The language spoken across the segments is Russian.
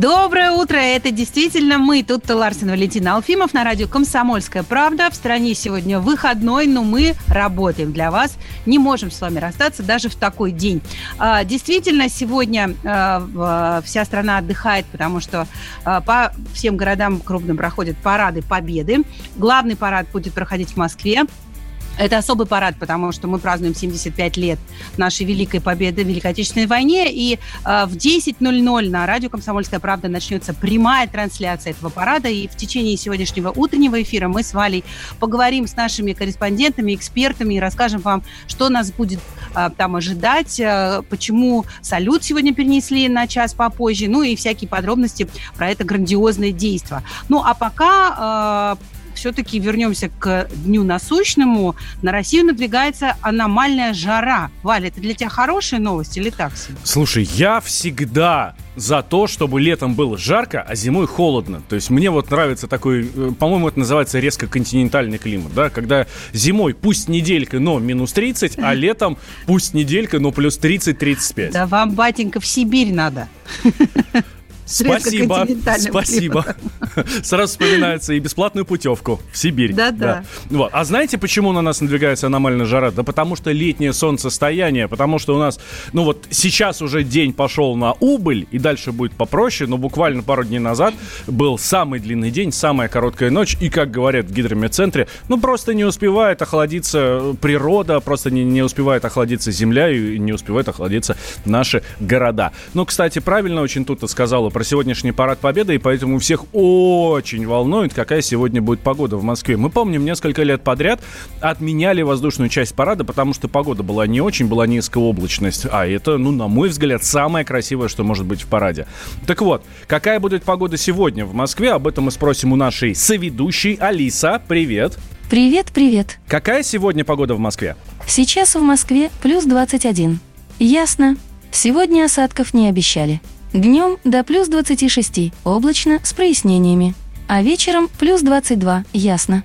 Доброе утро! Это действительно мы. Тут Ларсен Валентин Алфимов на радио «Комсомольская правда». В стране сегодня выходной, но мы работаем для вас. Не можем с вами расстаться даже в такой день. А, действительно, сегодня а, вся страна отдыхает, потому что а, по всем городам крупным проходят парады Победы. Главный парад будет проходить в Москве. Это особый парад, потому что мы празднуем 75 лет нашей великой победы в Великой Отечественной войне. И э, в 10.00 на радио «Комсомольская правда» начнется прямая трансляция этого парада. И в течение сегодняшнего утреннего эфира мы с Валей поговорим с нашими корреспондентами, экспертами и расскажем вам, что нас будет э, там ожидать, э, почему салют сегодня перенесли на час попозже, ну и всякие подробности про это грандиозное действие. Ну а пока... Э, все-таки вернемся к дню насущному. На Россию надвигается аномальная жара. Валя, это для тебя хорошая новость или так себе? Слушай, я всегда за то, чтобы летом было жарко, а зимой холодно. То есть мне вот нравится такой, э, по-моему, это называется резко континентальный климат, да, когда зимой пусть неделька, но минус 30, а летом пусть неделька, но плюс 30-35. Да вам, батенька, в Сибирь надо. Спасибо, спасибо. Сразу вспоминается и бесплатную путевку в Сибирь. Да, да. Вот. А знаете, почему на нас надвигается аномальная жара? Да потому что летнее солнцестояние, потому что у нас, ну вот сейчас уже день пошел на убыль, и дальше будет попроще, но буквально пару дней назад был самый длинный день, самая короткая ночь, и, как говорят в гидромедцентре, ну просто не успевает охладиться природа, просто не, не успевает охладиться земля, и не успевает охладиться наши города. Ну, кстати, правильно очень тут сказала про сегодняшний парад Победы, и поэтому всех очень волнует, какая сегодня будет погода в Москве. Мы помним, несколько лет подряд отменяли воздушную часть парада, потому что погода была не очень, была низкая облачность. А это, ну, на мой взгляд, самое красивое, что может быть в параде. Так вот, какая будет погода сегодня в Москве? Об этом мы спросим у нашей соведущей Алиса. Привет! Привет, привет. Какая сегодня погода в Москве? Сейчас в Москве плюс 21. Ясно. Сегодня осадков не обещали. Днем до плюс 26, облачно, с прояснениями. А вечером плюс 22, ясно.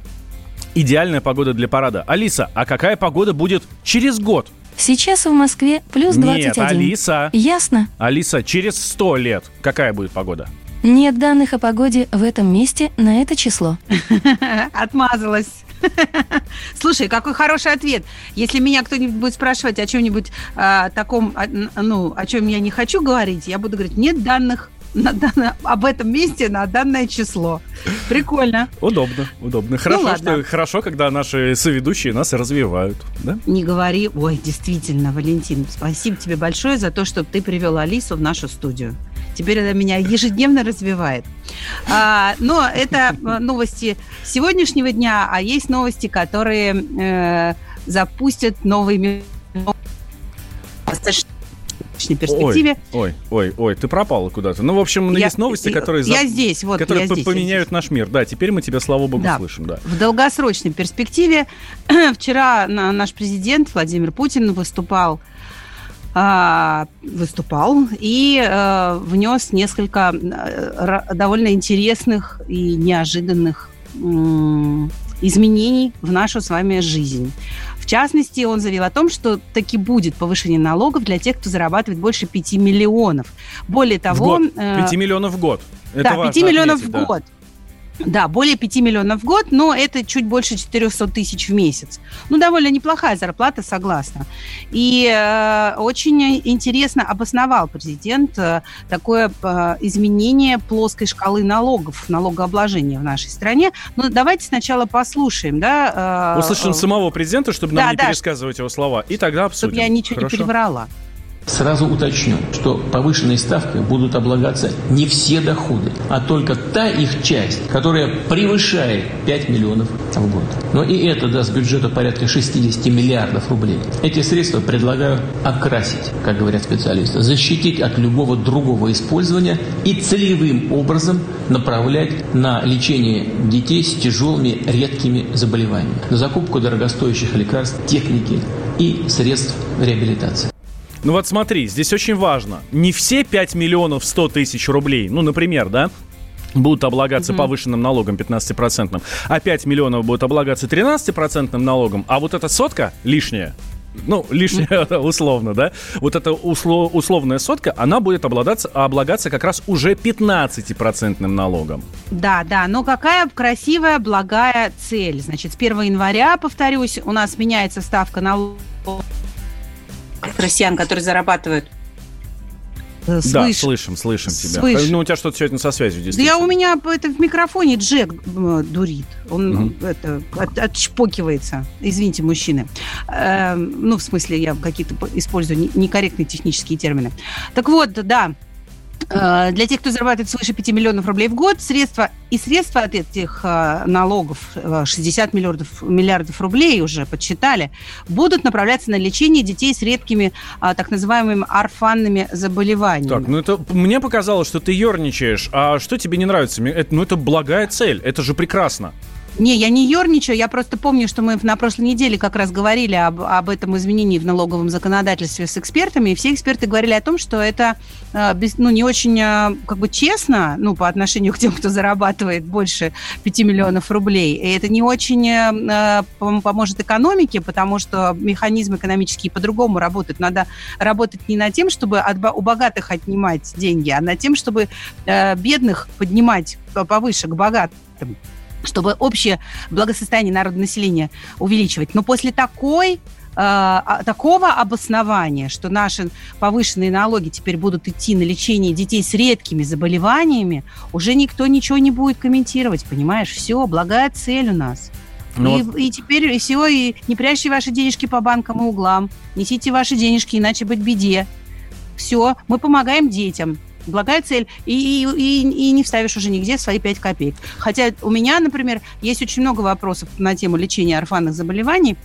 Идеальная погода для парада. Алиса, а какая погода будет через год? Сейчас в Москве плюс 21. Нет, Алиса. Ясно. Алиса, через 100 лет какая будет погода? Нет данных о погоде в этом месте на это число. Отмазалась. Слушай, какой хороший ответ. Если меня кто-нибудь будет спрашивать о чем-нибудь а, таком, а, ну, о чем я не хочу говорить, я буду говорить, нет данных на, на, об этом месте на данное число. Прикольно. Удобно, удобно. Ну хорошо, ну, что, хорошо, когда наши соведущие нас развивают. Да? Не говори. Ой, действительно, Валентин, спасибо тебе большое за то, что ты привел Алису в нашу студию. Теперь она меня ежедневно развивает. А, но это э, новости сегодняшнего дня, а есть новости, которые э, запустят новый перспективе. Ой, ой, ой, ой, ты пропала куда-то. Ну, в общем, я, есть новости, которые, я здесь, вот, которые я здесь, поменяют я наш мир. Да, теперь мы тебя, слава богу, да. слышим. Да. В долгосрочной перспективе вчера наш президент Владимир Путин выступал выступал и э, внес несколько э, довольно интересных и неожиданных изменений в нашу с вами жизнь. В частности, он заявил о том, что таки будет повышение налогов для тех, кто зарабатывает больше 5 миллионов. Более того... В год. 5 э, миллионов в год. Это да, 5 миллионов отметить, в год. Да, более 5 миллионов в год, но это чуть больше 400 тысяч в месяц. Ну, довольно неплохая зарплата, согласна. И э, очень интересно обосновал президент э, такое э, изменение плоской шкалы налогов, налогообложения в нашей стране. Но давайте сначала послушаем, да. Э, Услышим э, самого президента, чтобы нам не да. пересказывать его слова, и тогда обсудим. Чтобы я ничего Хорошо? не переврала. Сразу уточню, что повышенной ставкой будут облагаться не все доходы, а только та их часть, которая превышает 5 миллионов в год. Но и это даст бюджету порядка 60 миллиардов рублей. Эти средства предлагаю окрасить, как говорят специалисты, защитить от любого другого использования и целевым образом направлять на лечение детей с тяжелыми редкими заболеваниями, на закупку дорогостоящих лекарств, техники и средств реабилитации. Ну вот смотри, здесь очень важно. Не все 5 миллионов 100 тысяч рублей, ну, например, да, будут облагаться mm-hmm. повышенным налогом 15%, а 5 миллионов будут облагаться 13% налогом, а вот эта сотка лишняя, ну, лишняя условно, да, вот эта услов, условная сотка, она будет обладаться, облагаться как раз уже 15% налогом. Да, да, но какая красивая, благая цель. Значит, с 1 января, повторюсь, у нас меняется ставка налога россиян, которые зарабатывают э. Да, слышим, слышим тебя. Слышь. Ну, у тебя что-то сегодня со связью здесь. Да я у меня это в микрофоне Джек э, дурит. Он угу. это, от, отчпокивается. Извините, мужчины. Э, ну, в смысле, я какие-то использую некорректные технические термины. Так вот, да, для тех, кто зарабатывает свыше 5 миллионов рублей в год, средства и средства от этих э, налогов, 60 э, миллиардов, миллиардов рублей уже подсчитали, будут направляться на лечение детей с редкими так называемыми орфанными заболеваниями. Так, ну это мне показалось, что ты ерничаешь. А что тебе не нравится? Это, ну это благая цель, это же прекрасно. Не, я не ерничаю, я просто помню, что мы на прошлой неделе как раз говорили об, об этом изменении в налоговом законодательстве с экспертами, и все эксперты говорили о том, что это э, ну, не очень э, как бы честно, ну, по отношению к тем, кто зарабатывает больше 5 миллионов рублей, и это не очень э, поможет экономике, потому что механизмы экономические по-другому работают. Надо работать не над тем, чтобы от, у богатых отнимать деньги, а над тем, чтобы бедных поднимать повыше к богатым чтобы общее благосостояние народного населения увеличивать. Но после такой а, такого обоснования, что наши повышенные налоги теперь будут идти на лечение детей с редкими заболеваниями, уже никто ничего не будет комментировать, понимаешь? Все, благая цель у нас. Ну, и, вот... и теперь и все, и не прячьте ваши денежки по банкам и углам, несите ваши денежки, иначе быть беде. Все, мы помогаем детям благая цель, и, и, и не вставишь уже нигде свои 5 копеек. Хотя у меня, например, есть очень много вопросов на тему лечения орфанных заболеваний,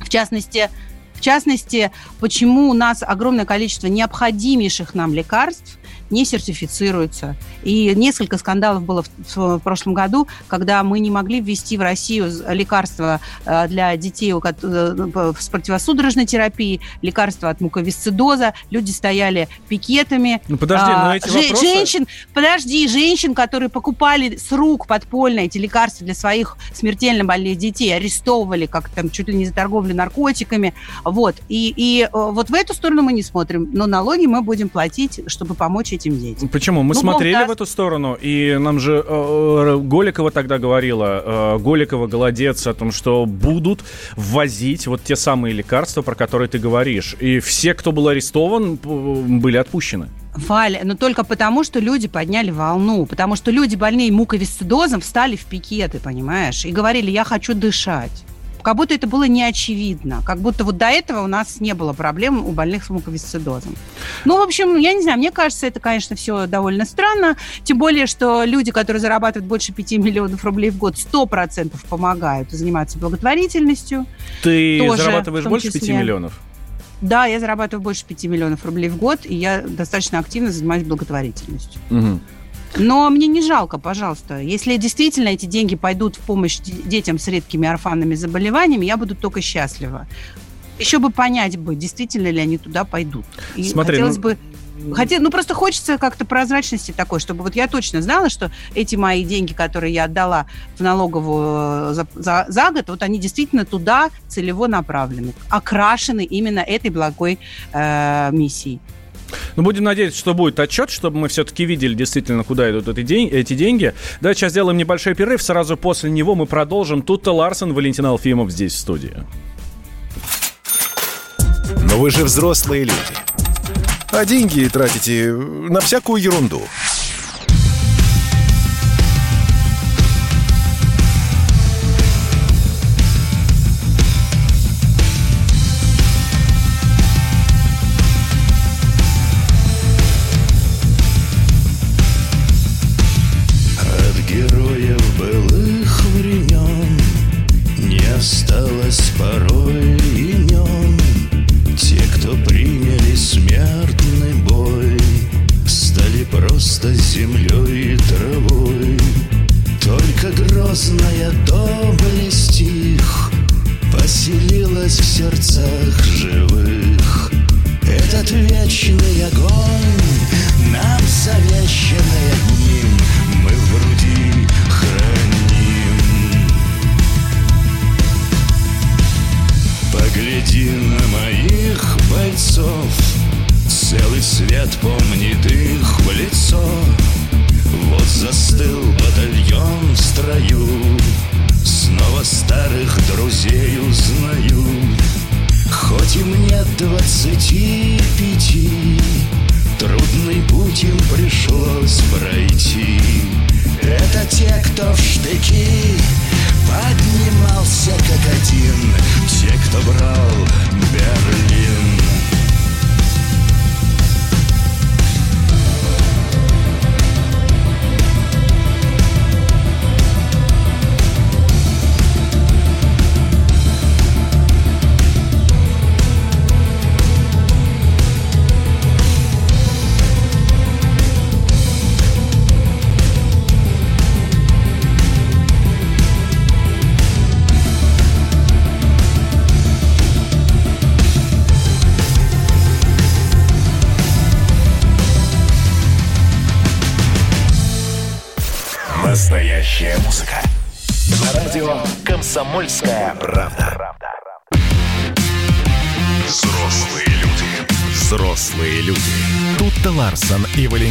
в частности, в частности, почему у нас огромное количество необходимейших нам лекарств не сертифицируются. И несколько скандалов было в, в, прошлом году, когда мы не могли ввести в Россию лекарства э, для детей э, с противосудорожной терапией, лекарства от муковисцидоза. Люди стояли пикетами. Ну, подожди, но эти Ж, вопросы... Женщин, подожди, женщин, которые покупали с рук подпольно эти лекарства для своих смертельно больных детей, арестовывали как там чуть ли не за торговлю наркотиками. Вот. И, и э, вот в эту сторону мы не смотрим. Но налоги мы будем платить, чтобы помочь этим детям. Почему? Мы ну, смотрели в эту сторону, и нам же э, э, Голикова тогда говорила, э, Голикова голодец о том, что будут ввозить вот те самые лекарства, про которые ты говоришь. И все, кто был арестован, были отпущены. Валя, но только потому, что люди подняли волну, потому что люди больные муковисцидозом встали в пикеты, понимаешь, и говорили, я хочу дышать как будто это было не очевидно, как будто вот до этого у нас не было проблем у больных с муковисцидозом. Ну, в общем, я не знаю, мне кажется, это, конечно, все довольно странно, тем более, что люди, которые зарабатывают больше 5 миллионов рублей в год, 100% помогают заниматься благотворительностью. Ты тоже, зарабатываешь больше 5 миллионов? Да, я зарабатываю больше 5 миллионов рублей в год, и я достаточно активно занимаюсь благотворительностью. Угу. Но мне не жалко, пожалуйста. Если действительно эти деньги пойдут в помощь детям с редкими орфанными заболеваниями, я буду только счастлива. Еще бы понять бы, действительно ли они туда пойдут. И Смотри, хотелось ну... бы Хотя, ну просто хочется как-то прозрачности такой, чтобы вот я точно знала, что эти мои деньги, которые я отдала в налоговую э, за, за, за год, вот они действительно туда целево направлены, окрашены именно этой благой э, миссией. Ну, будем надеяться, что будет отчет, чтобы мы все-таки видели действительно, куда идут эти, день, эти деньги. Давайте сейчас сделаем небольшой перерыв. Сразу после него мы продолжим. Тут-то Ларсон, Валентин Алфимов здесь в студии. Но вы же взрослые люди. А деньги тратите на всякую ерунду.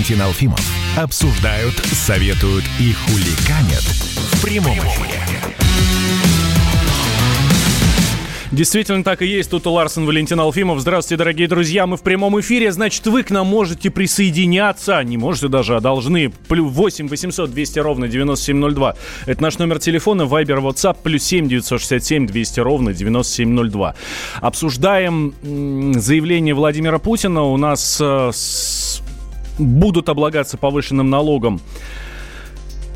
Валентин Алфимов обсуждают, советуют и хуликанят в прямом эфире. Действительно так и есть. Тут Ларсен Валентин Алфимов. Здравствуйте, дорогие друзья. Мы в прямом эфире. Значит, вы к нам можете присоединяться. Не можете даже, а должны. Плюс 8 800 200 ровно 9702. Это наш номер телефона. Вайбер, WhatsApp. Плюс 7 967 200 ровно 9702. Обсуждаем заявление Владимира Путина. У нас э, будут облагаться повышенным налогом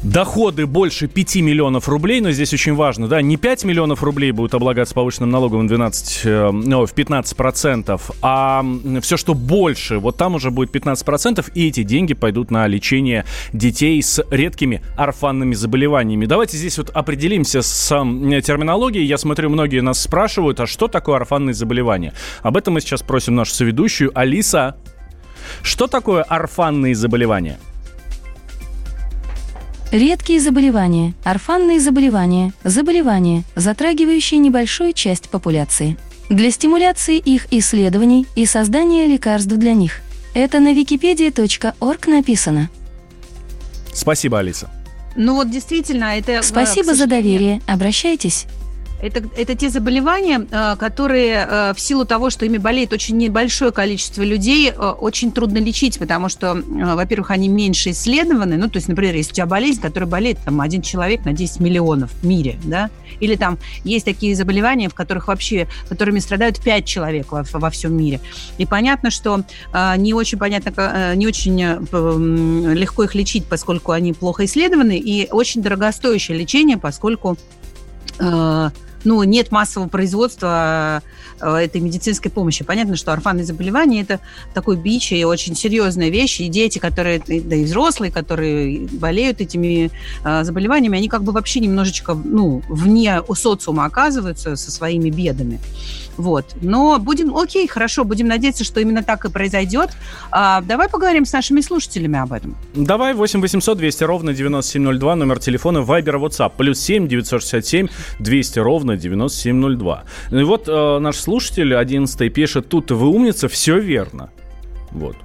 доходы больше 5 миллионов рублей, но здесь очень важно, да, не 5 миллионов рублей будут облагаться повышенным налогом в 12, э, ну, в 15 процентов, а все, что больше, вот там уже будет 15 процентов, и эти деньги пойдут на лечение детей с редкими орфанными заболеваниями. Давайте здесь вот определимся с терминологией. Я смотрю, многие нас спрашивают, а что такое орфанные заболевания? Об этом мы сейчас просим нашу соведущую Алиса. Что такое орфанные заболевания? Редкие заболевания, орфанные заболевания, заболевания, затрагивающие небольшую часть популяции. Для стимуляции их исследований и создания лекарств для них. Это на wikipedia.org написано. Спасибо, Алиса. Ну вот действительно, это... э, Спасибо за доверие. Обращайтесь. Это, это те заболевания, э, которые э, в силу того, что ими болеет очень небольшое количество людей, э, очень трудно лечить, потому что, во-первых, они меньше исследованы. Ну, то есть, например, если у тебя болезнь, которая болеет там один человек на 10 миллионов в мире, да, или там есть такие заболевания, в которых вообще, которыми страдают 5 человек во, во всем мире. И понятно, что не очень понятно, не очень легко их лечить, поскольку они плохо исследованы, и очень дорогостоящее лечение, поскольку э, ну, нет массового производства э, этой медицинской помощи. Понятно, что орфанные заболевания – это такой бич и очень серьезная вещь. И дети, которые, да и взрослые, которые болеют этими э, заболеваниями, они как бы вообще немножечко, ну, вне социума оказываются со своими бедами. Вот. Но будем, окей, хорошо, будем надеяться, что именно так и произойдет. А, давай поговорим с нашими слушателями об этом. Давай 8 800 200 ровно 9702, номер телефона Вайбер, WhatsApp, плюс 7 967 200 ровно 9702. Ну и вот э, наш слушатель 11 пишет, тут вы умница, все верно. Вот.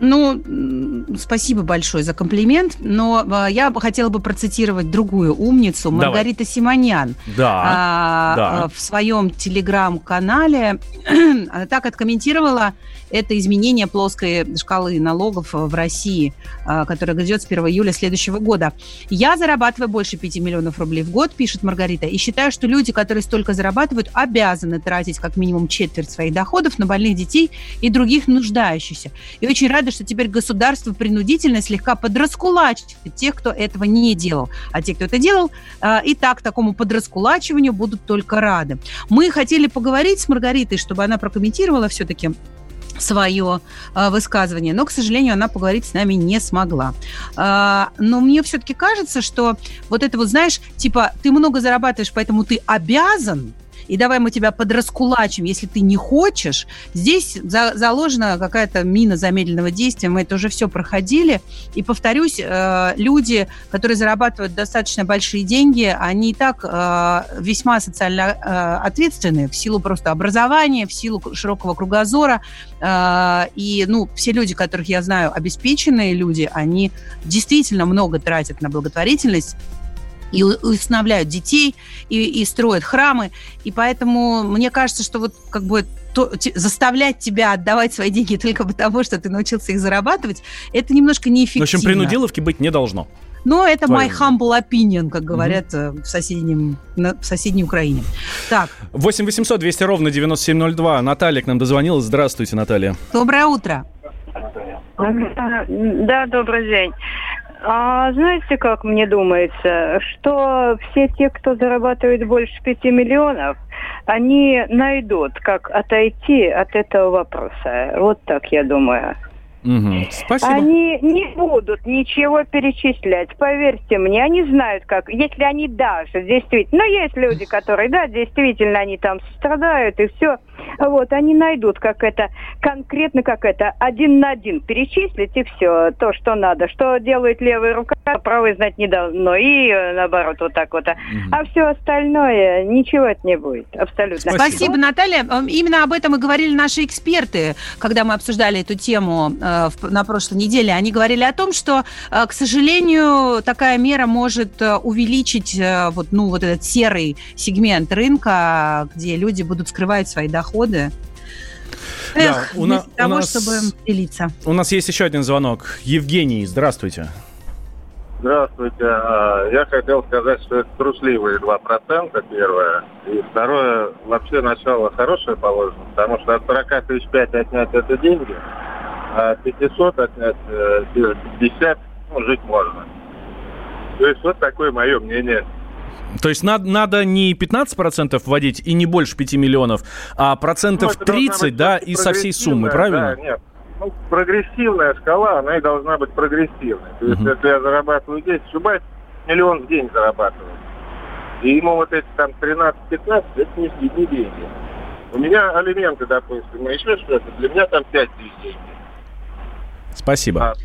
Ну, спасибо большое за комплимент, но а, я бы хотела бы процитировать другую умницу, Давай. Маргарита Симонян. Да. А, да. а, В своем телеграм-канале так откомментировала это изменение плоской шкалы налогов в России, а, которое грядет с 1 июля следующего года. Я зарабатываю больше 5 миллионов рублей в год, пишет Маргарита, и считаю, что люди, которые столько зарабатывают, обязаны тратить как минимум четверть своих доходов на больных детей и других нуждающихся. И очень рада, что теперь государство принудительно слегка подраскулачит тех, кто этого не делал. А те, кто это делал, а, и так такому подраскулачиванию будут только рады. Мы хотели поговорить с Маргаритой, чтобы она прокомментировала все-таки свое э, высказывание, но, к сожалению, она поговорить с нами не смогла. Э, но мне все-таки кажется, что вот это вот, знаешь, типа, ты много зарабатываешь, поэтому ты обязан, и давай мы тебя подраскулачим, если ты не хочешь. Здесь за, заложена какая-то мина замедленного действия, мы это уже все проходили. И повторюсь, э, люди, которые зарабатывают достаточно большие деньги, они и так э, весьма социально э, ответственны в силу просто образования, в силу широкого кругозора. Э, и, ну, все люди, которых я знаю, обеспеченные люди, они действительно много тратят на благотворительность и усыновляют детей, и, и строят храмы. И поэтому мне кажется, что вот как бы то, заставлять тебя отдавать свои деньги только потому, что ты научился их зарабатывать, это немножко неэффективно. В общем, принудиловки быть не должно. Но это Твоим. my humble opinion, как говорят угу. в, соседнем, на, в соседней Украине. Так. 8 800 200 ровно 9702. Наталья к нам дозвонилась. Здравствуйте, Наталья. Доброе утро. Да, добрый день. А знаете, как мне думается, что все те, кто зарабатывает больше пяти миллионов, они найдут, как отойти от этого вопроса. Вот так я думаю. Угу. Спасибо. Они не будут ничего перечислять, поверьте мне, они знают как, если они даже действительно, ну есть люди, которые, да, действительно они там страдают и все, вот, они найдут как это, конкретно как это, один на один перечислить и все, то, что надо, что делает левая рука, правой знать не должно, и э, наоборот, вот так вот, угу. а все остальное, ничего это не будет, абсолютно. Спасибо, Спасибо. Наталья, именно об этом и говорили наши эксперты, когда мы обсуждали эту тему э, Э, на прошлой неделе, они говорили о том, что, э, к сожалению, такая мера может э, увеличить вот, ну, вот этот серый сегмент рынка, где люди будут скрывать свои доходы. Эх, да, у, на, того, у нас, чтобы делиться. У нас есть еще один звонок. Евгений, здравствуйте. Здравствуйте. А, я хотел сказать, что это трусливые 2%, первое. И второе, вообще начало хорошее положено, потому что от 40 тысяч 5 отнять это деньги – а 500 отнять 50, э, ну, жить можно. То есть вот такое мое мнение. То есть надо, надо не 15% вводить и не больше 5 миллионов, а процентов ну, 30, да, и со всей суммы, правильно? Да, нет. Ну, прогрессивная шкала, она и должна быть прогрессивной. То есть, uh если я зарабатываю 10, Чубайс миллион в день зарабатывает. И ему вот эти там 13-15, это не, деньги. У меня алименты, допустим, еще что-то, для меня там 5 тысяч денег. Спасибо.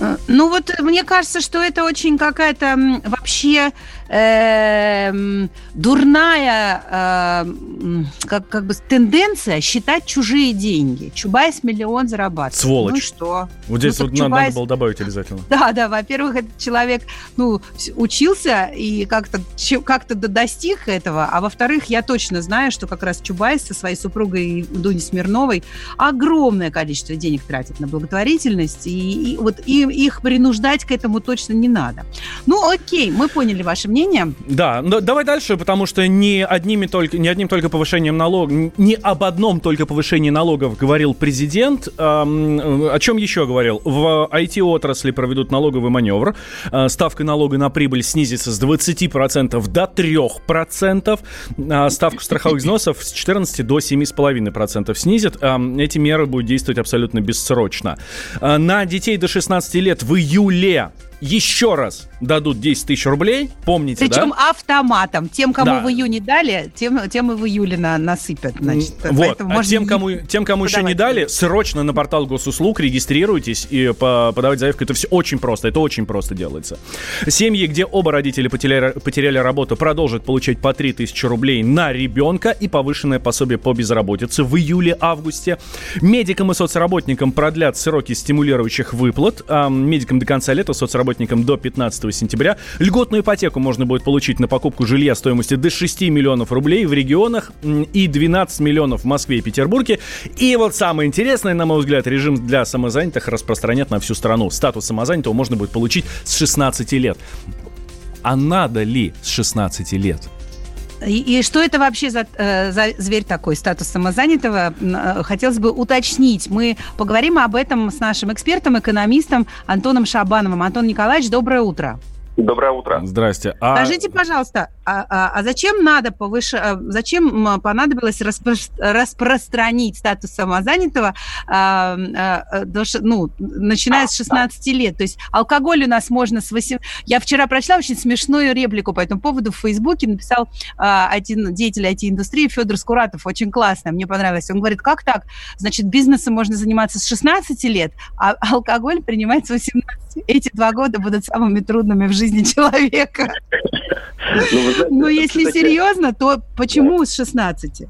А, ну вот мне кажется, что это очень какая-то вообще э, дурная э, как, как бы тенденция считать чужие деньги. Чубайс миллион зарабатывает. Сволочь. Ну что? Вот здесь ну, вот Чубайс... надо было добавить обязательно. Да, да, во-первых, этот человек, ну, учился и как-то как достиг этого, а во-вторых, я точно знаю, что как раз Чубайс со своей супругой Дуней Смирновой огромное количество денег тратит на благотворительность, и, и вот и, их принуждать к этому точно не надо. Ну, окей, мы поняли ваше мнение. Да, но давай дальше, потому что не, одними только, не одним только повышением налогов, не об одном только повышении налогов говорил президент. Эм, о чем еще говорил? В IT-отрасли проведут налоговый маневр. Э, ставка налога на прибыль снизится с 20% до 3%. А ставку страховых взносов с 14 до 7,5% снизит. Эм, эти меры будут действовать абсолютно бессрочно. Э, на детей до 16 лет в июле еще раз дадут 10 тысяч рублей, помните, Причем да? автоматом. Тем, кому да. в июне дали, тем, тем и в июле на, насыпят. Значит. Вот. А тем, кому, тем, кому еще не дали, срочно на портал госуслуг регистрируйтесь и по, подавать заявку. Это все очень просто. Это очень просто делается. Семьи, где оба родителя потеряли, потеряли работу, продолжат получать по 3 тысячи рублей на ребенка и повышенное пособие по безработице в июле-августе. Медикам и соцработникам продлят сроки стимулирующих выплат. А медикам до конца лета, соцработникам работникам до 15 сентября. Льготную ипотеку можно будет получить на покупку жилья стоимостью до 6 миллионов рублей в регионах и 12 миллионов в Москве и Петербурге. И вот самое интересное, на мой взгляд, режим для самозанятых распространят на всю страну. Статус самозанятого можно будет получить с 16 лет. А надо ли с 16 лет? И, и что это вообще за, э, за зверь такой, статус самозанятого? Э, хотелось бы уточнить. Мы поговорим об этом с нашим экспертом, экономистом Антоном Шабановым. Антон Николаевич, доброе утро. Доброе утро. Здрасте. А... Скажите, пожалуйста, а, а, а зачем надо повышать, э, зачем понадобилось распро... распространить статус самозанятого, а, а, ну, начиная с 16 лет? То есть алкоголь у нас можно с 8... Я вчера прочла очень смешную реплику по этому поводу в Фейсбуке, написал а, один деятель IT-индустрии Федор Скуратов, очень классно, мне понравилось. Он говорит, как так? Значит, бизнесом можно заниматься с 16 лет, а алкоголь принимать с 18. Эти два года будут самыми трудными в жизни человека. Ну, Но если серьезно, то почему с 16?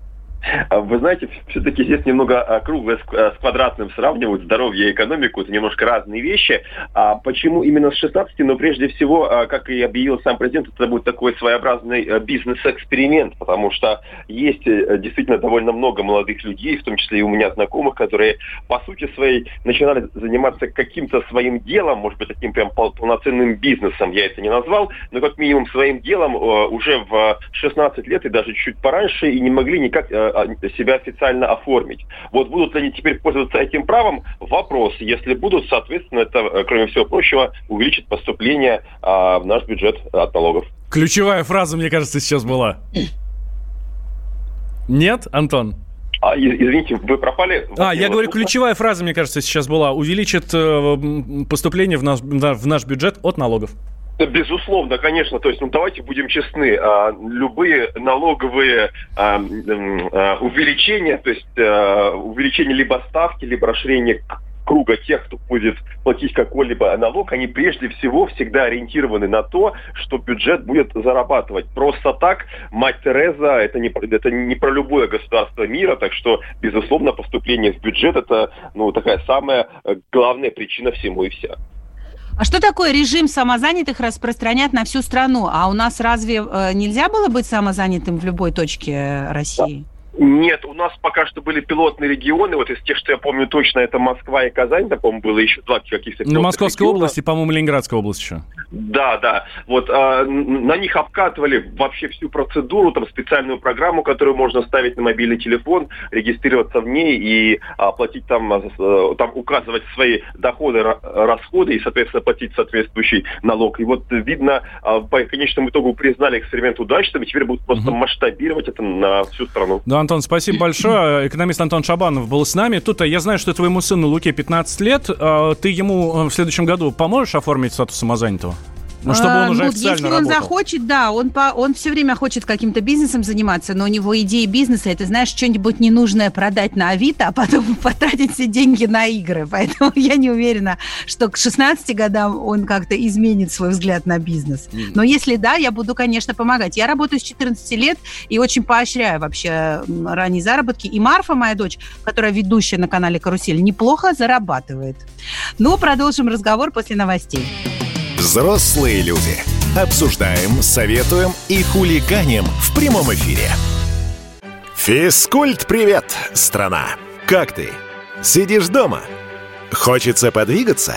А вы знаете, все-таки здесь немного а, круглое а, с квадратным сравнивают здоровье и экономику, это немножко разные вещи. А почему именно с 16? Но прежде всего, как и объявил сам президент, это будет такой своеобразный э, бизнес-эксперимент, потому что есть э, действительно довольно много молодых людей, в том числе и у меня знакомых, которые по сути своей начинали заниматься каким-то своим делом, может быть, таким прям полноценным бизнесом, я это не назвал, но как минимум своим делом э, уже в 16 лет и даже чуть пораньше и не могли никак себя официально оформить. Вот будут ли они теперь пользоваться этим правом? Вопрос. Если будут, соответственно, это, э, кроме всего прочего, увеличит поступление а, в наш бюджет от налогов. Ключевая фраза, мне кажется, сейчас была. Нет, Антон? А, извините, вы пропали? А, я говорю, ключевая фраза, мне кажется, сейчас была. Увеличит э, поступление в наш, в наш бюджет от налогов. Безусловно, конечно. То есть, ну давайте будем честны. А, любые налоговые а, а, увеличения, то есть увеличение либо ставки, либо расширение круга тех, кто будет платить какой-либо налог, они прежде всего всегда ориентированы на то, что бюджет будет зарабатывать. Просто так, мать Тереза, это не, это не про любое государство мира, так что, безусловно, поступление в бюджет это ну, такая самая э, главная причина всему и вся. А что такое режим самозанятых распространять на всю страну? А у нас разве э, нельзя было быть самозанятым в любой точке России? Да. Нет, у нас пока что были пилотные регионы. Вот из тех, что я помню точно, это Москва и Казань. Там, по-моему, было еще два каких-то Ну, Московской региона. области, по-моему, Ленинградская область еще. Да, да. Вот а, на них обкатывали вообще всю процедуру, там специальную программу, которую можно ставить на мобильный телефон, регистрироваться в ней и а, платить там, а, там указывать свои доходы, расходы и, соответственно, платить соответствующий налог. И вот видно, а, по конечному итогу признали эксперимент удачным, и теперь будут просто угу. масштабировать это на всю страну. Да, Антон, спасибо большое. Экономист Антон Шабанов был с нами. Тут я знаю, что твоему сыну Луке 15 лет. А, ты ему в следующем году поможешь оформить статус самозанятого? Ну, чтобы он уже ну, официально Если работал. он захочет, да, он, по, он все время хочет каким-то бизнесом заниматься, но у него идея бизнеса, это, знаешь, что-нибудь ненужное продать на Авито, а потом потратить все деньги на игры. Поэтому я не уверена, что к 16 годам он как-то изменит свой взгляд на бизнес. Но если да, я буду, конечно, помогать. Я работаю с 14 лет и очень поощряю вообще ранние заработки. И Марфа, моя дочь, которая ведущая на канале «Карусель», неплохо зарабатывает. Ну, продолжим разговор после новостей. Взрослые люди. Обсуждаем, советуем и хулиганим в прямом эфире. Физкульт-привет, страна! Как ты? Сидишь дома? Хочется подвигаться?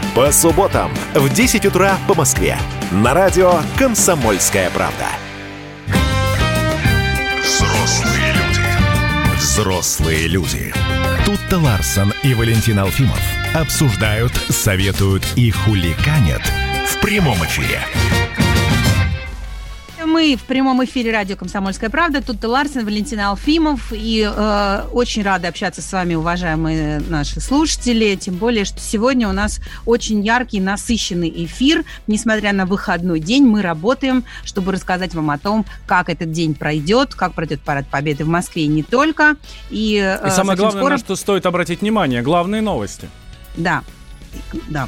По субботам в 10 утра по Москве. На радио «Комсомольская правда». Взрослые люди. Взрослые люди. Тут-то Ларсон и Валентин Алфимов обсуждают, советуют и хуликанят в прямом эфире мы в прямом эфире радио «Комсомольская правда». Тут Ларсен, Валентина Алфимов. И э, очень рада общаться с вами, уважаемые наши слушатели. Тем более, что сегодня у нас очень яркий, насыщенный эфир. Несмотря на выходной день, мы работаем, чтобы рассказать вам о том, как этот день пройдет, как пройдет парад Победы в Москве и не только. И, э, и самое главное, скоро... на что стоит обратить внимание, главные новости. Да, да.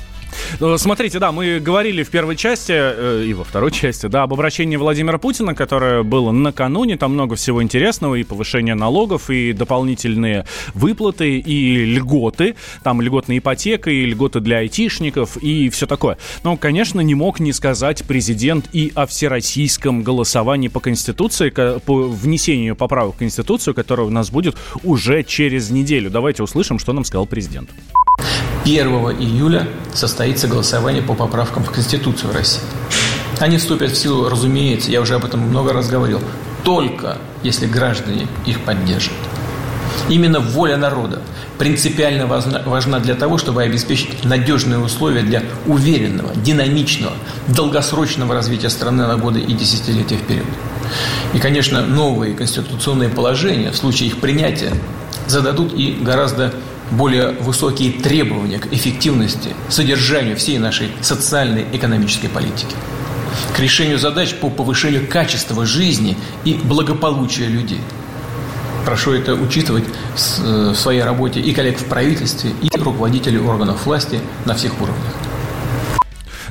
Ну, смотрите, да, мы говорили в первой части э, и во второй части, да, об обращении Владимира Путина, которое было накануне. Там много всего интересного, и повышение налогов, и дополнительные выплаты, и льготы. Там льготная ипотека, и льготы для айтишников, и все такое. Но, конечно, не мог не сказать президент и о всероссийском голосовании по Конституции, по внесению поправок в Конституцию, которое у нас будет уже через неделю. Давайте услышим, что нам сказал президент. 1 июля состоится голосование по поправкам в Конституцию России. Они вступят в силу, разумеется, я уже об этом много раз говорил, только если граждане их поддержат. Именно воля народа принципиально важна для того, чтобы обеспечить надежные условия для уверенного, динамичного, долгосрочного развития страны на годы и десятилетия вперед. И, конечно, новые конституционные положения в случае их принятия зададут и гораздо более высокие требования к эффективности, содержанию всей нашей социальной экономической политики, к решению задач по повышению качества жизни и благополучия людей. Прошу это учитывать э, в своей работе и коллег в правительстве, и руководителей органов власти на всех уровнях.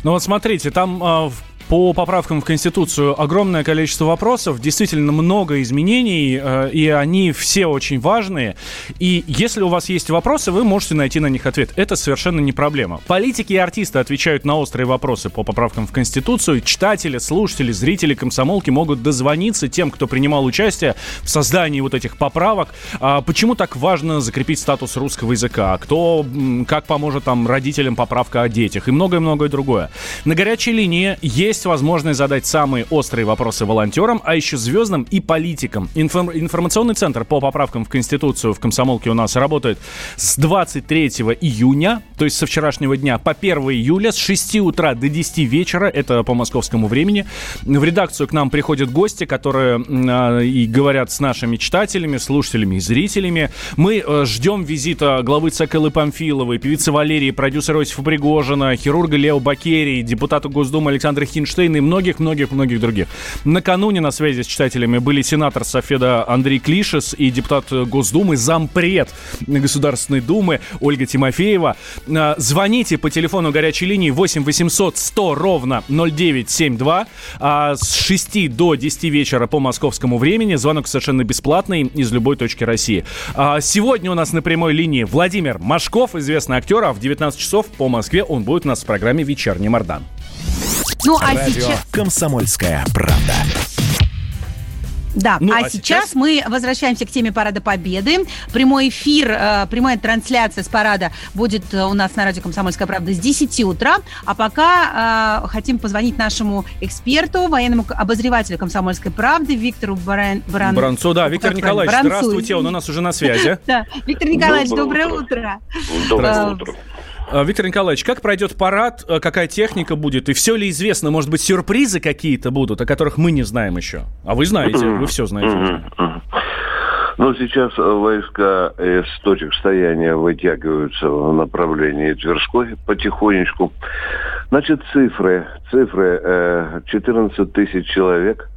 Ну вот смотрите, там э, по поправкам в Конституцию огромное количество вопросов, действительно много изменений, э, и они все очень важные. И если у вас есть вопросы, вы можете найти на них ответ. Это совершенно не проблема. Политики и артисты отвечают на острые вопросы по поправкам в Конституцию. Читатели, слушатели, зрители комсомолки могут дозвониться тем, кто принимал участие в создании вот этих поправок. А почему так важно закрепить статус русского языка? Кто, как поможет там родителям поправка о детях? И многое-многое другое. На горячей линии есть есть возможность задать самые острые вопросы волонтерам, а еще звездам и политикам. Информ- информационный центр по поправкам в Конституцию в Комсомолке у нас работает с 23 июня, то есть со вчерашнего дня, по 1 июля с 6 утра до 10 вечера, это по московскому времени. В редакцию к нам приходят гости, которые э, и говорят с нашими читателями, слушателями и зрителями. Мы э, ждем визита главы ЦК Эллы Памфиловой, певицы Валерии, продюсера Иосифа Пригожина, хирурга Лео Бакерии, депутата Госдумы Александра Хинш Эйнштейна и многих-многих-многих других. Накануне на связи с читателями были сенатор Софеда Андрей Клишес и депутат Госдумы, зампред Государственной Думы Ольга Тимофеева. А, звоните по телефону горячей линии 8 800 100 ровно 0972 а с 6 до 10 вечера по московскому времени. Звонок совершенно бесплатный из любой точки России. А, сегодня у нас на прямой линии Владимир Машков, известный актер, а в 19 часов по Москве он будет у нас в программе «Вечерний Мордан». Ну, а сейчас... «Комсомольская правда». Да, ну, а, а сейчас, сейчас мы возвращаемся к теме Парада Победы. Прямой эфир, э, прямая трансляция с парада будет э, у нас на радио «Комсомольская правда» с 10 утра. А пока э, хотим позвонить нашему эксперту, военному обозревателю «Комсомольской правды» Виктору Баран... Баран... Бранцу. Да, Виктор Николаевич, Бранцу. здравствуйте, он у нас уже на связи. Да, Виктор Николаевич, доброе утро. Доброе утро. А, Виктор Николаевич, как пройдет парад, а, какая техника будет, и все ли известно? Может быть, сюрпризы какие-то будут, о которых мы не знаем еще? А вы знаете, вы все знаете. Ну, сейчас войска из точек стояния вытягиваются в направлении Тверской потихонечку. Значит, цифры. Цифры 14 э, тысяч человек.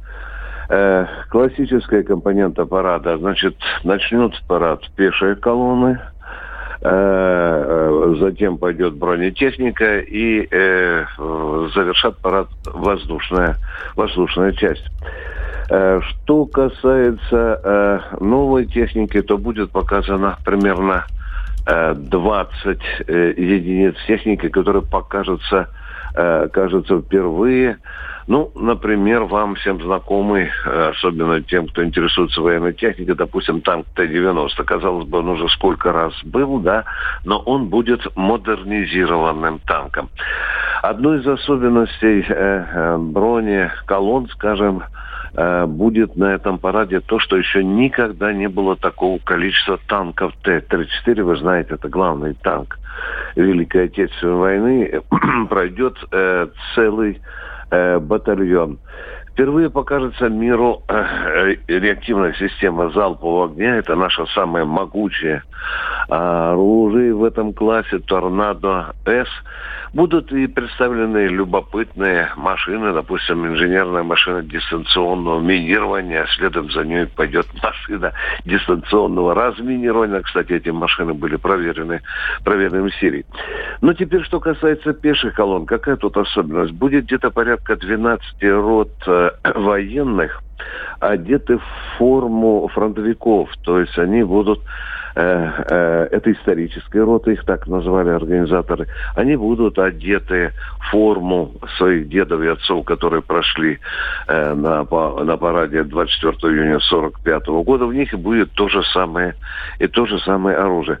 Э, классическая компонента парада. Значит, начнет парад пешие колонны, Э, э, затем пойдет бронетехника и э, завершат парад воздушная, воздушная часть. Что касается новой техники, то будет показано примерно 20 единиц техники, которые покажутся, кажется, впервые. Ну, например, вам всем знакомый, э, особенно тем, кто интересуется военной техникой, допустим, танк Т-90. Казалось бы, он уже сколько раз был, да, но он будет модернизированным танком. Одной из особенностей э, э, брони колонн, скажем, будет на этом параде то, что еще никогда не было такого количества танков Т-34. Вы знаете, это главный танк Великой Отечественной войны. Пройдет целый батальон. Впервые покажется миру э, реактивная система залпового огня. Это наша самая могучая оружие в этом классе «Торнадо-С». Будут и представлены любопытные машины, допустим, инженерная машина дистанционного минирования, а следом за ней пойдет машина дистанционного разминирования. Кстати, эти машины были проверены, проверены в Сирии. Но теперь, что касается пеших колонн, какая тут особенность? Будет где-то порядка 12 рот э, военных, одеты в форму фронтовиков, то есть они будут Э, э, это историческая рота, их так назвали организаторы, они будут одеты в форму своих дедов и отцов, которые прошли э, на, на параде 24 июня 1945 года, в них будет то же самое, и то же самое оружие.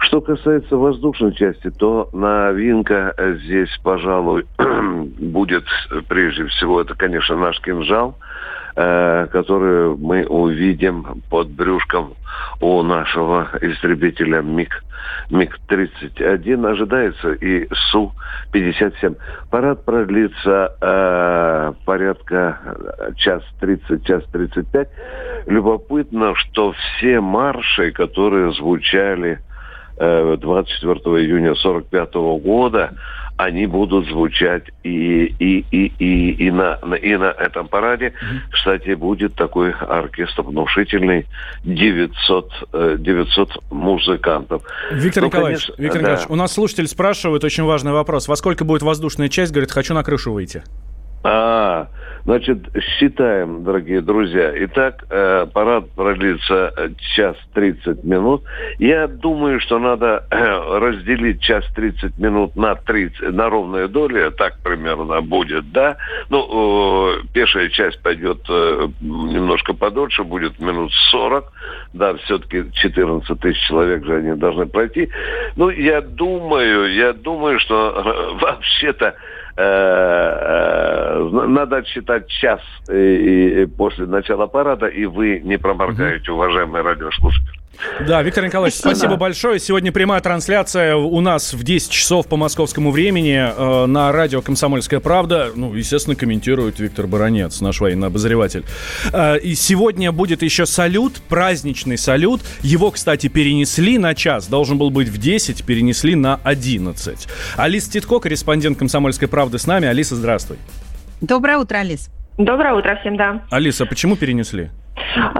Что касается воздушной части, то новинка здесь, пожалуй, будет прежде всего, это, конечно, наш кинжал, Э, которую мы увидим под брюшком у нашего истребителя МиГ. МиГ-31 ожидается и Су-57. Парад продлится э, порядка час 30, час 35. Любопытно, что все марши, которые звучали 24 э, июня 1945 года, они будут звучать и, и, и, и, и, на, и на этом параде. Кстати, будет такой оркестр внушительный, 900, 900 э, музыкантов. Виктор ну, Николаевич, конечно, Виктор да. Николаевич, у нас слушатель спрашивает очень важный вопрос. Во сколько будет воздушная часть? Говорит, хочу на крышу выйти. А, значит, считаем, дорогие друзья. Итак, э, парад продлится час 30 минут. Я думаю, что надо э, разделить час 30 минут на 30, на ровные доли, так примерно будет, да. Ну, э, пешая часть пойдет э, немножко подольше, будет минут 40. Да, все-таки 14 тысяч человек же они должны пройти. Ну, я думаю, я думаю, что э, вообще-то Э, э, надо отсчитать час и после начала парада, и вы не проморгаете, уважаемые радиослушатели. Да, Виктор Николаевич, спасибо большое. Сегодня прямая трансляция у нас в 10 часов по московскому времени э, на радио «Комсомольская правда». Ну, естественно, комментирует Виктор Баранец, наш военный обозреватель. Э, и сегодня будет еще салют, праздничный салют. Его, кстати, перенесли на час. Должен был быть в 10, перенесли на 11. Алиса Титко, корреспондент «Комсомольской правды» с нами. Алиса, здравствуй. Доброе утро, Алис. Доброе утро всем, да. Алиса, почему перенесли?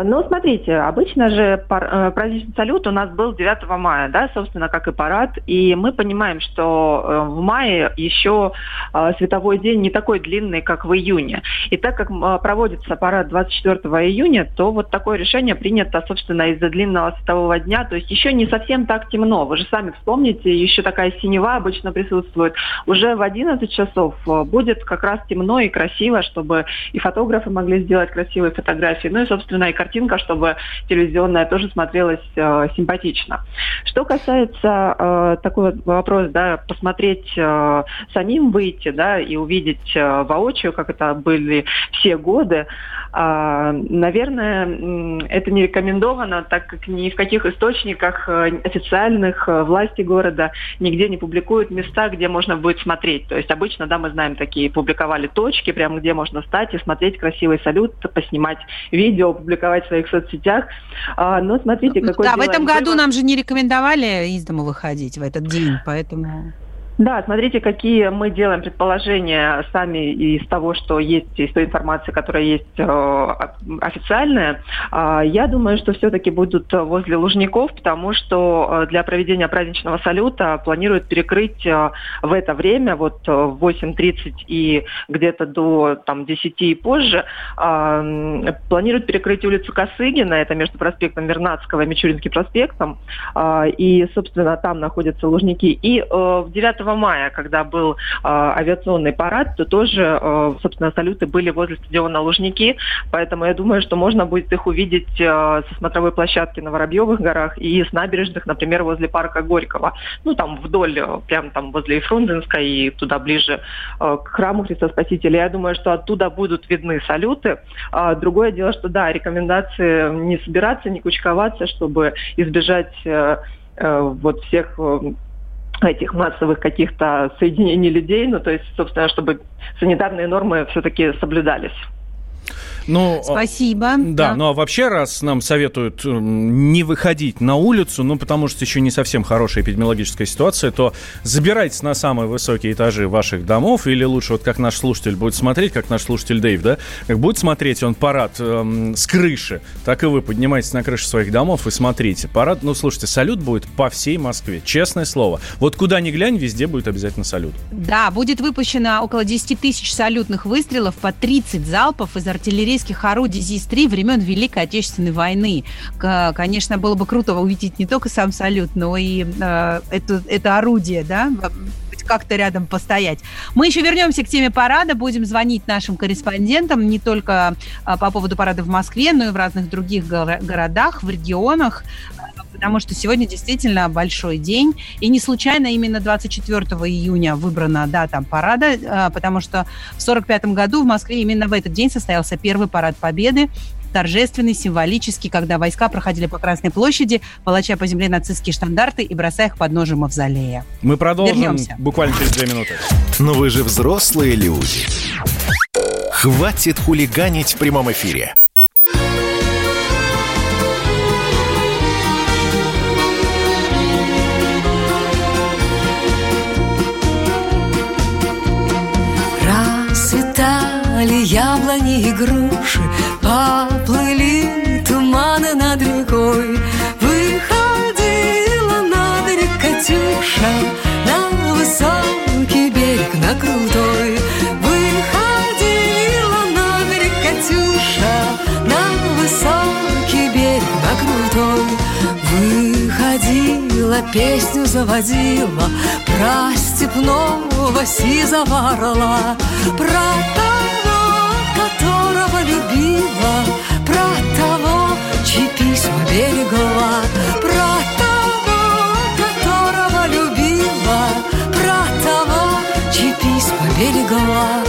Ну, смотрите, обычно же э, праздничный салют у нас был 9 мая, да, собственно, как и парад. И мы понимаем, что э, в мае еще э, световой день не такой длинный, как в июне. И так как проводится парад 24 июня, то вот такое решение принято, собственно, из-за длинного светового дня. То есть еще не совсем так темно. Вы же сами вспомните, еще такая синева обычно присутствует. Уже в 11 часов будет как раз темно и красиво, чтобы и фотографы могли сделать красивые фотографии. Ну и, собственно, собственно, и картинка, чтобы телевизионная тоже смотрелась э, симпатично. Что касается э, такой вот вопрос, да, посмотреть э, самим выйти, да, и увидеть э, воочию, как это были все годы, э, наверное, это не рекомендовано, так как ни в каких источниках э, официальных э, власти города нигде не публикуют места, где можно будет смотреть. То есть обычно, да, мы знаем такие, публиковали точки, прямо где можно стать и смотреть красивый салют, поснимать видео, публиковать в своих соцсетях. А, но смотрите, какой Да, в этом году нам же не рекомендовали из дома выходить в этот день, поэтому... Да, смотрите, какие мы делаем предположения сами из того, что есть, из той информации, которая есть э, официальная. Э, я думаю, что все-таки будут возле Лужников, потому что э, для проведения праздничного салюта планируют перекрыть э, в это время, вот э, в 8.30 и где-то до там, 10 и позже, э, планируют перекрыть улицу Косыгина, это между проспектом Вернадского и Мичуринским проспектом, э, и, собственно, там находятся Лужники. И э, в 9 мая, когда был э, авиационный парад, то тоже, э, собственно, салюты были возле стадиона Лужники, поэтому я думаю, что можно будет их увидеть э, со смотровой площадки на Воробьевых горах и с набережных, например, возле парка Горького. Ну, там вдоль, прям там возле Фрунзенской и туда ближе э, к храму Христа Спасителя. Я думаю, что оттуда будут видны салюты. А другое дело, что да, рекомендации не собираться, не кучковаться, чтобы избежать э, вот всех этих массовых каких-то соединений людей, ну то есть, собственно, чтобы санитарные нормы все-таки соблюдались. Ну, Спасибо. Да, ну а вообще, раз нам советуют не выходить на улицу, ну потому что еще не совсем хорошая эпидемиологическая ситуация, то забирайтесь на самые высокие этажи ваших домов, или лучше, вот как наш слушатель будет смотреть, как наш слушатель Дэйв, да, как будет смотреть он парад эм, с крыши, так и вы поднимаетесь на крышу своих домов и смотрите. Парад, ну слушайте, салют будет по всей Москве, честное слово. Вот куда ни глянь, везде будет обязательно салют. Да, будет выпущено около 10 тысяч салютных выстрелов по 30 залпов из артиллерийских орудий ЗИС-3 времен Великой Отечественной войны. Конечно, было бы круто увидеть не только сам салют, но и э, это, это орудие, да, как-то рядом постоять. Мы еще вернемся к теме парада, будем звонить нашим корреспондентам не только а, по поводу парада в Москве, но и в разных других горо- городах, в регионах, потому что сегодня действительно большой день. И не случайно именно 24 июня выбрана дата парада, а, потому что в 1945 году в Москве именно в этот день состоялся первый парад Победы, торжественный, символический, когда войска проходили по Красной площади, волоча по земле нацистские штандарты и бросая их под ножи мавзолея. Мы продолжим Вернемся. буквально через две минуты. Но вы же взрослые люди. Хватит хулиганить в прямом эфире. И груши, Поплыли туманы над рекой. Выходила на берег Катюша, На высокий берег, на крутой. Выходила на берег Катюша, На высокий берег, на крутой. Выходила, песню заводила Про степного сизого орла Про того, которого любила Про того, чьи письма берегла Про того, которого любила Про того, чьи письма берегла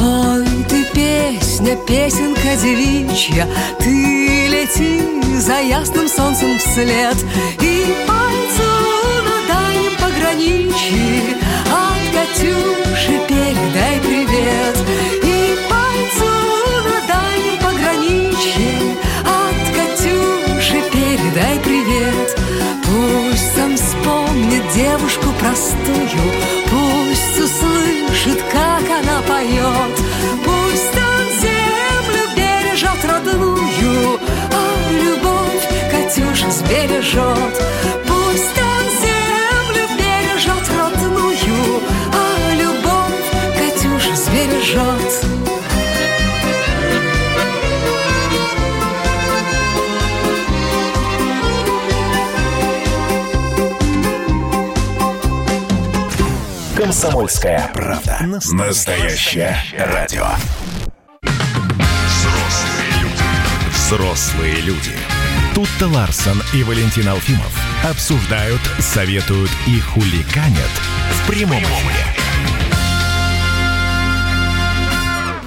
Ой, ты песня, песенка девичья Ты лети за ясным солнцем вслед И пальцу на дальнем пограничье. От Катюши передай привет девушку простую. Пусть услышит, как она поет. Пусть он землю бережет родную. А любовь Катюша сбережет Комсомольская правда. Настоящее радио. Взрослые люди. Взрослые люди. Тут-то Ларсон и Валентин Алфимов обсуждают, советуют и хулиганят в прямом эфире.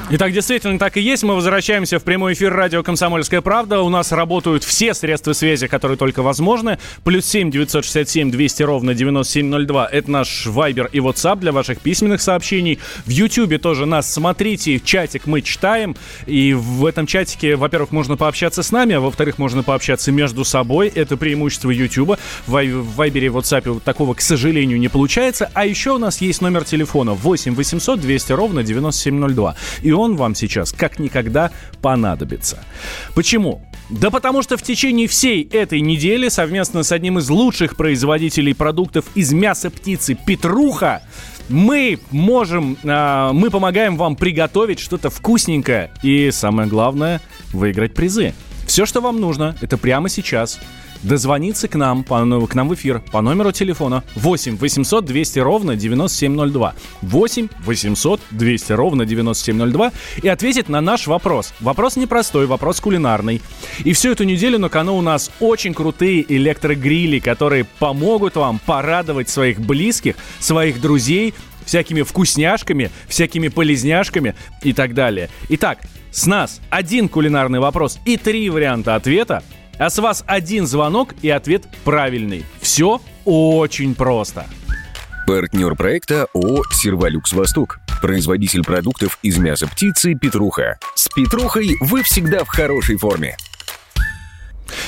Итак, действительно, так и есть. Мы возвращаемся в прямой эфир радио «Комсомольская правда». У нас работают все средства связи, которые только возможны. Плюс семь девятьсот шестьдесят семь двести ровно девяносто семь ноль два. Это наш Вайбер и WhatsApp для ваших письменных сообщений. В Ютьюбе тоже нас смотрите. Чатик мы читаем. И в этом чатике, во-первых, можно пообщаться с нами, а во-вторых, можно пообщаться между собой. Это преимущество Ютуба. В Вай- в Вайбере и WhatsApp такого, к сожалению, не получается. А еще у нас есть номер телефона 8 800 200 ровно 9702. И он вам сейчас как никогда понадобится. Почему? Да потому что в течение всей этой недели совместно с одним из лучших производителей продуктов из мяса птицы Петруха мы можем, а, мы помогаем вам приготовить что-то вкусненькое и, самое главное, выиграть призы. Все, что вам нужно, это прямо сейчас дозвониться к нам, по, ну, к нам в эфир по номеру телефона 8 800 200 ровно 9702. 8 800 200 ровно 9702 и ответить на наш вопрос. Вопрос непростой, вопрос кулинарный. И всю эту неделю на кону у нас очень крутые электрогрили, которые помогут вам порадовать своих близких, своих друзей всякими вкусняшками, всякими полезняшками и так далее. Итак, с нас один кулинарный вопрос и три варианта ответа, а с вас один звонок и ответ правильный. Все очень просто. Партнер проекта ООО «Сервалюкс Восток». Производитель продуктов из мяса птицы «Петруха». С «Петрухой» вы всегда в хорошей форме.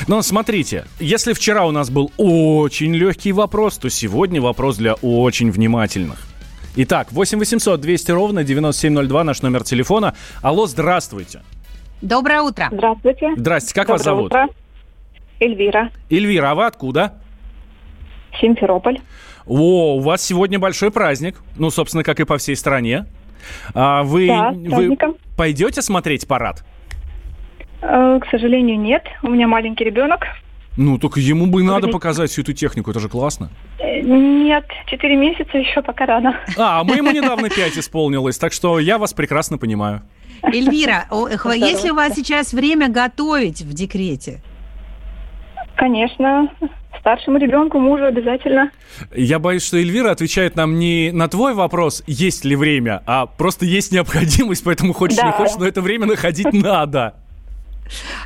Но смотрите, если вчера у нас был очень легкий вопрос, то сегодня вопрос для очень внимательных. Итак, 8 800 200 ровно 9702 наш номер телефона. Алло, здравствуйте. Доброе утро. Здравствуйте. Здрасте, как Доброе вас зовут? утро. Эльвира. Эльвира, а вы откуда? Симферополь. О, у вас сегодня большой праздник. Ну, собственно, как и по всей стране. А вы, Да, вы пойдете смотреть парад? Э, к сожалению, нет. У меня маленький ребенок. Ну, только ему бы надо показать всю эту технику, это же классно. Э, Нет, 4 месяца еще пока рано. А, мы ему недавно 5 исполнилось, так что я вас прекрасно понимаю. Эльвира, о, эх, Здорово. есть ли у вас сейчас время готовить в декрете? Конечно, старшему ребенку, мужу обязательно. Я боюсь, что Эльвира отвечает нам не на твой вопрос, есть ли время, а просто есть необходимость, поэтому хочешь не Да. хочешь, но это время находить надо.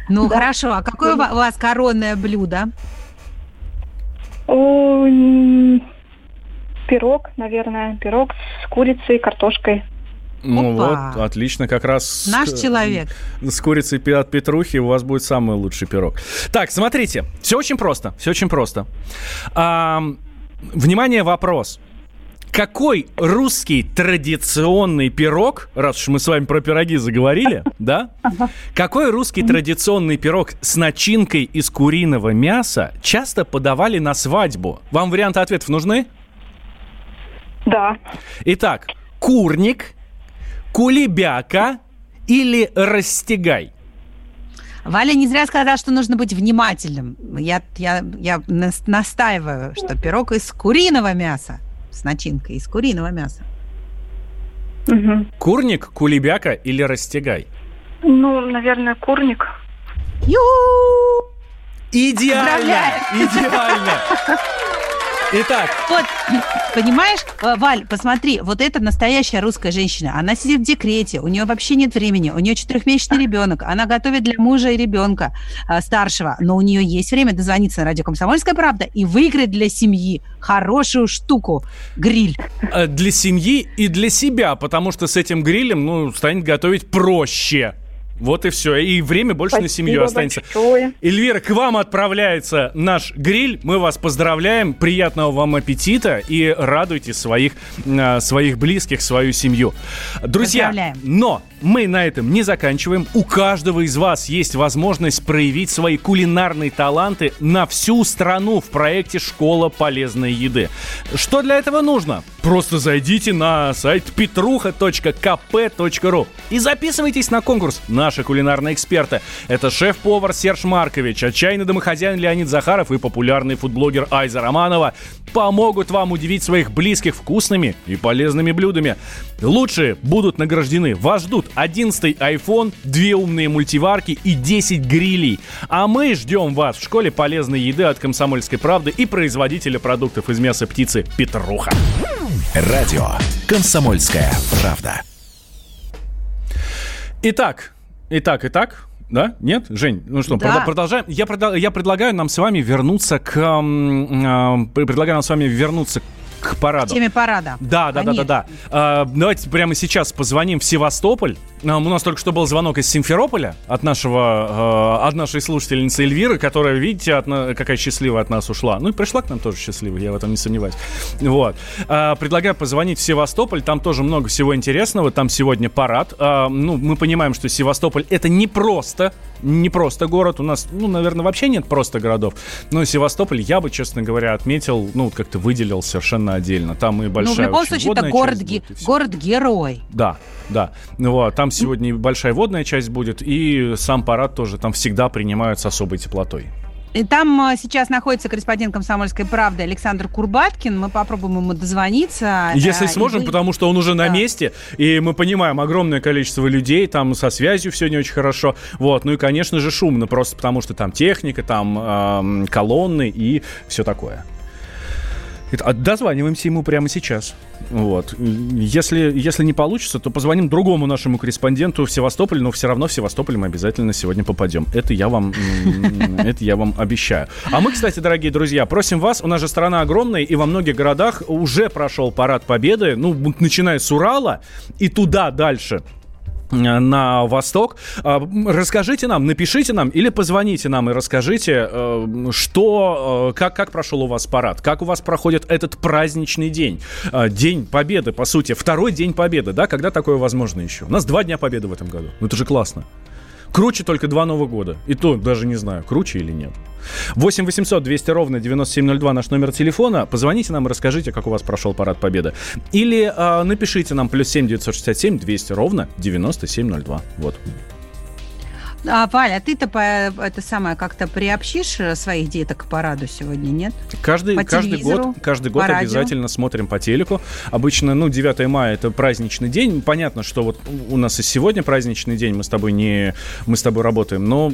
Ну, хорошо. А какое у ва- у вас коронное блюдо? Пирог, наверное, пирог с курицей, картошкой. Ну Опа. вот, отлично, как раз... с- Наш человек. С курицей от Петрухи у вас будет самый лучший пирог. Так, смотрите, все очень просто, все очень просто. Ам, внимание, вопрос. Какой русский традиционный пирог, раз уж мы с вами про пироги заговорили, да? Какой русский традиционный пирог с начинкой из куриного мяса часто подавали на свадьбу? Вам варианты ответов нужны? Да. Итак, курник, кулебяка или растягай? Валя не зря сказала, что нужно быть внимательным. Я, я, я нас- настаиваю, что пирог из куриного мяса. С начинкой из куриного мяса. Мгм. Курник, кулебяка или растягай? Ну, наверное, курник. Ю! Идеально! Идеально! Итак, Вот, понимаешь, э, Валь, посмотри, вот это настоящая русская женщина. Она сидит в декрете, у нее вообще нет времени, у нее четырехмесячный ребенок, она готовит для мужа и ребенка э, старшего, но у нее есть время дозвониться на радио «Комсомольская правда» и выиграть для семьи хорошую штуку – гриль. э, для семьи и для себя, потому что с этим грилем, ну, станет готовить проще. Вот и все. И время больше на семью Спасибо останется. большое. Эльвира, к вам отправляется наш гриль. Мы вас поздравляем. Приятного вам аппетита и радуйте своих, э, своих близких, свою семью. Друзья, но мы на этом не заканчиваем. У каждого из вас есть возможность проявить свои кулинарные таланты на всю страну в проекте «Школа полезной еды». Что для этого нужно? Просто зайдите на сайт petruха.kp.ru и записывайтесь на конкурс «Наши кулинарные эксперты». Это шеф-повар Серж Маркович, отчаянный домохозяин Леонид Захаров и популярный фудблогер Айза Романова помогут вам удивить своих близких вкусными и полезными блюдами. Лучшие будут награждены. Вас ждут 11 iPhone, две умные мультиварки и 10 грилей. А мы ждем вас в школе полезной еды от «Комсомольской правды» и производителя продуктов из мяса птицы «Петруха». Радио «Комсомольская правда». Итак, итак, итак. Да? Нет? Жень, ну что, Да. продолжаем. Я, я предлагаю нам с вами вернуться к... ам, предлагаю нам с вами вернуться к параду. В теме парада. Да, да, да, да, да. А, давайте прямо сейчас позвоним в Севастополь. А, у нас только что был звонок из Симферополя от нашего, э, от нашей слушательницы Эльвиры, которая, видите, от какая счастливая от нас ушла. Ну и пришла к нам тоже счастливая, я в этом не сомневаюсь. Вот. А, предлагаю позвонить в Севастополь. Там тоже много всего интересного. Там сегодня парад. А, ну, мы понимаем, что Севастополь это не просто, не просто город. У нас, ну, наверное, вообще нет просто городов. Но Севастополь я бы, честно говоря, отметил, ну, вот как-то выделил совершенно отдельно. Там и Ну, в большая любом случае, это водная город, часть ге- будет, и всё. город-герой. Да, да. Вот, там сегодня и большая водная часть будет, и сам парад тоже там всегда принимают с особой теплотой. И там э, сейчас находится корреспондент «Комсомольской правды» Александр Курбаткин. Мы попробуем ему дозвониться. Если и сможем, вы- потому что он уже на месте, и мы понимаем огромное количество людей, там со связью все не очень хорошо. Вот, ну и, конечно же, шумно, просто потому что там техника, там эм, колонны и все такое. А Дозваниваемся ему прямо сейчас. Вот. Если, если не получится, то позвоним другому нашему корреспонденту в Севастополе, но все равно в Севастополь мы обязательно сегодня попадем. Это я вам, это я вам обещаю. А мы, кстати, дорогие друзья, просим вас, у нас же страна огромная, и во многих городах уже прошел парад Победы, ну, начиная с Урала и туда дальше на восток. А, Расскажите нам, напишите нам или позвоните нам и расскажите, э, что, э, как, как прошел у вас парад, как у вас проходит этот праздничный день, Э, День Победы, по сути, второй День Победы, да, когда такое возможно еще? У нас два Дня Победы в этом году, ну это же классно. Круче только два Нового года. И то даже не знаю, круче или нет. 8 800 200 ровно 9702 наш номер телефона. Позвоните нам и расскажите, как у вас прошел Парад Победы. Или э, напишите нам плюс 7 967 200 ровно 9702. Вот. А, Валя, а ты-то по, это самое как-то приобщишь э, своих деток к параду сегодня, нет? Каждый, По каждый год, каждый год радио? обязательно смотрим по телеку. Обычно, ну, 9 мая это праздничный день. Понятно, что вот у нас и сегодня праздничный день, мы с тобой не, мы с тобой работаем, но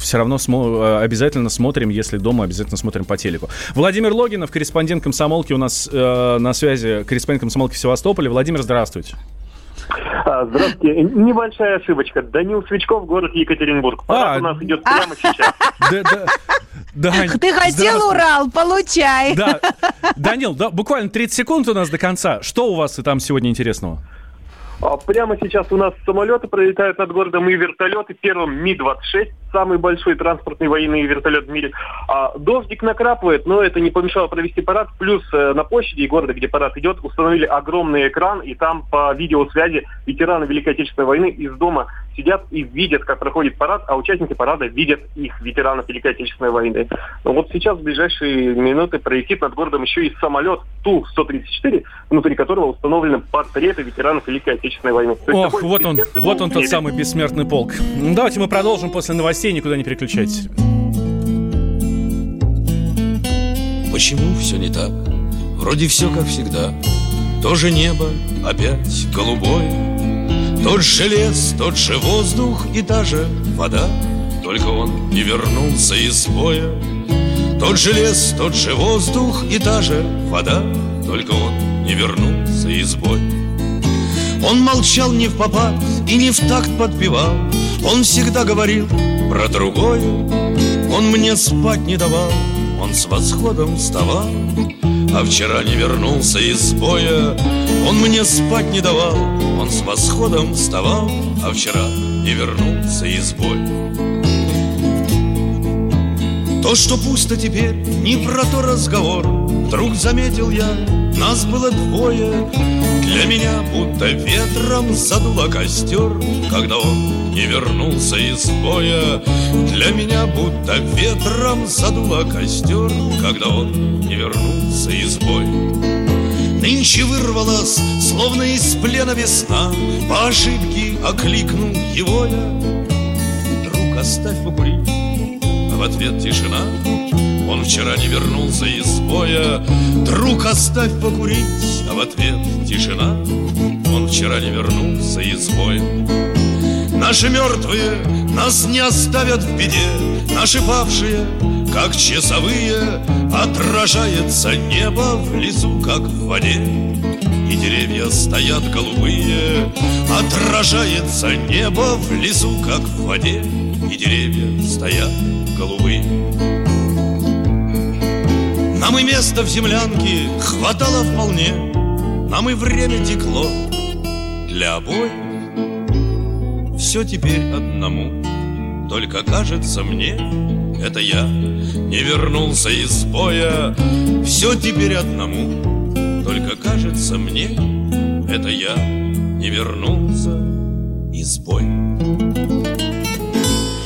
все равно смо- э, обязательно смотрим, если дома, обязательно смотрим по телеку. Владимир Логинов, корреспондент комсомолки у нас э, на связи, корреспондент комсомолки в Севастополе. Владимир, здравствуйте. А, Здравствуйте. Небольшая ошибочка. Данил Свечков, город Екатеринбург. Парад А. у нас идет прямо сейчас. Да, да. Дань, Ты хотел. Урал, получай. Да. Данил, да, буквально 30 секунд у нас до конца. Что у вас и там сегодня интересного? А, Прямо сейчас у нас самолеты пролетают над городом и вертолеты. Первым Ми-26, самый большой транспортный военный вертолет в мире. А, Дождик накрапывает, но это не помешало провести парад. Плюс э, на площади города, где парад идет, установили огромный экран, и там по видеосвязи ветераны Великой Отечественной войны из дома сидят и видят, как проходит парад, а участники парада видят их, ветеранов Великой Отечественной войны. Ну вот сейчас в ближайшие минуты пролетит над городом еще и самолет Ту-134, внутри которого установлены портреты ветеранов Великой Отечественной войны. То есть Ох, вот он, вот он тот самый бессмертный полк. Давайте мы продолжим после новостей, никуда не переключайтесь. Почему все не так? Вроде все как всегда. То же небо опять голубое, Тот же лес, тот же воздух и та же вода, Только он не вернулся из боя. Тот же лес, тот же воздух и та же вода, Только он не вернулся из боя. Он молчал не в попад и не в такт подпевал, Он всегда говорил про другое, Он мне спать не давал, он с восходом вставал, А вчера не вернулся из боя. Он мне спать не давал, он с восходом вставал, А вчера не вернулся из боя. То, что пусто теперь, не про то разговор. Вдруг заметил я, нас было двое. Для меня будто ветром задуло костер Когда он не вернулся из боя. Для меня будто ветром задуло костер Когда он не вернулся из боя. Нынче вырвалась, словно из плена весна. По ошибке окликнул его я. Друг, оставь покурить в ответ тишина. Он вчера не вернулся из боя. Друг, оставь покурить. А в ответ тишина. Он вчера не вернулся из боя. Наши мертвые нас не оставят в беде. Наши павшие, как часовые Отражается небо в лесу, как в воде. И деревья стоят голубые Отражается небо в лесу, как в воде. И деревья стоят голубые Нам и места в землянке хватало вполне Нам и время текло для обоих. Все теперь одному Только кажется мне, это я Не вернулся из боя. Все теперь одному Только кажется мне, это я Не вернулся из боя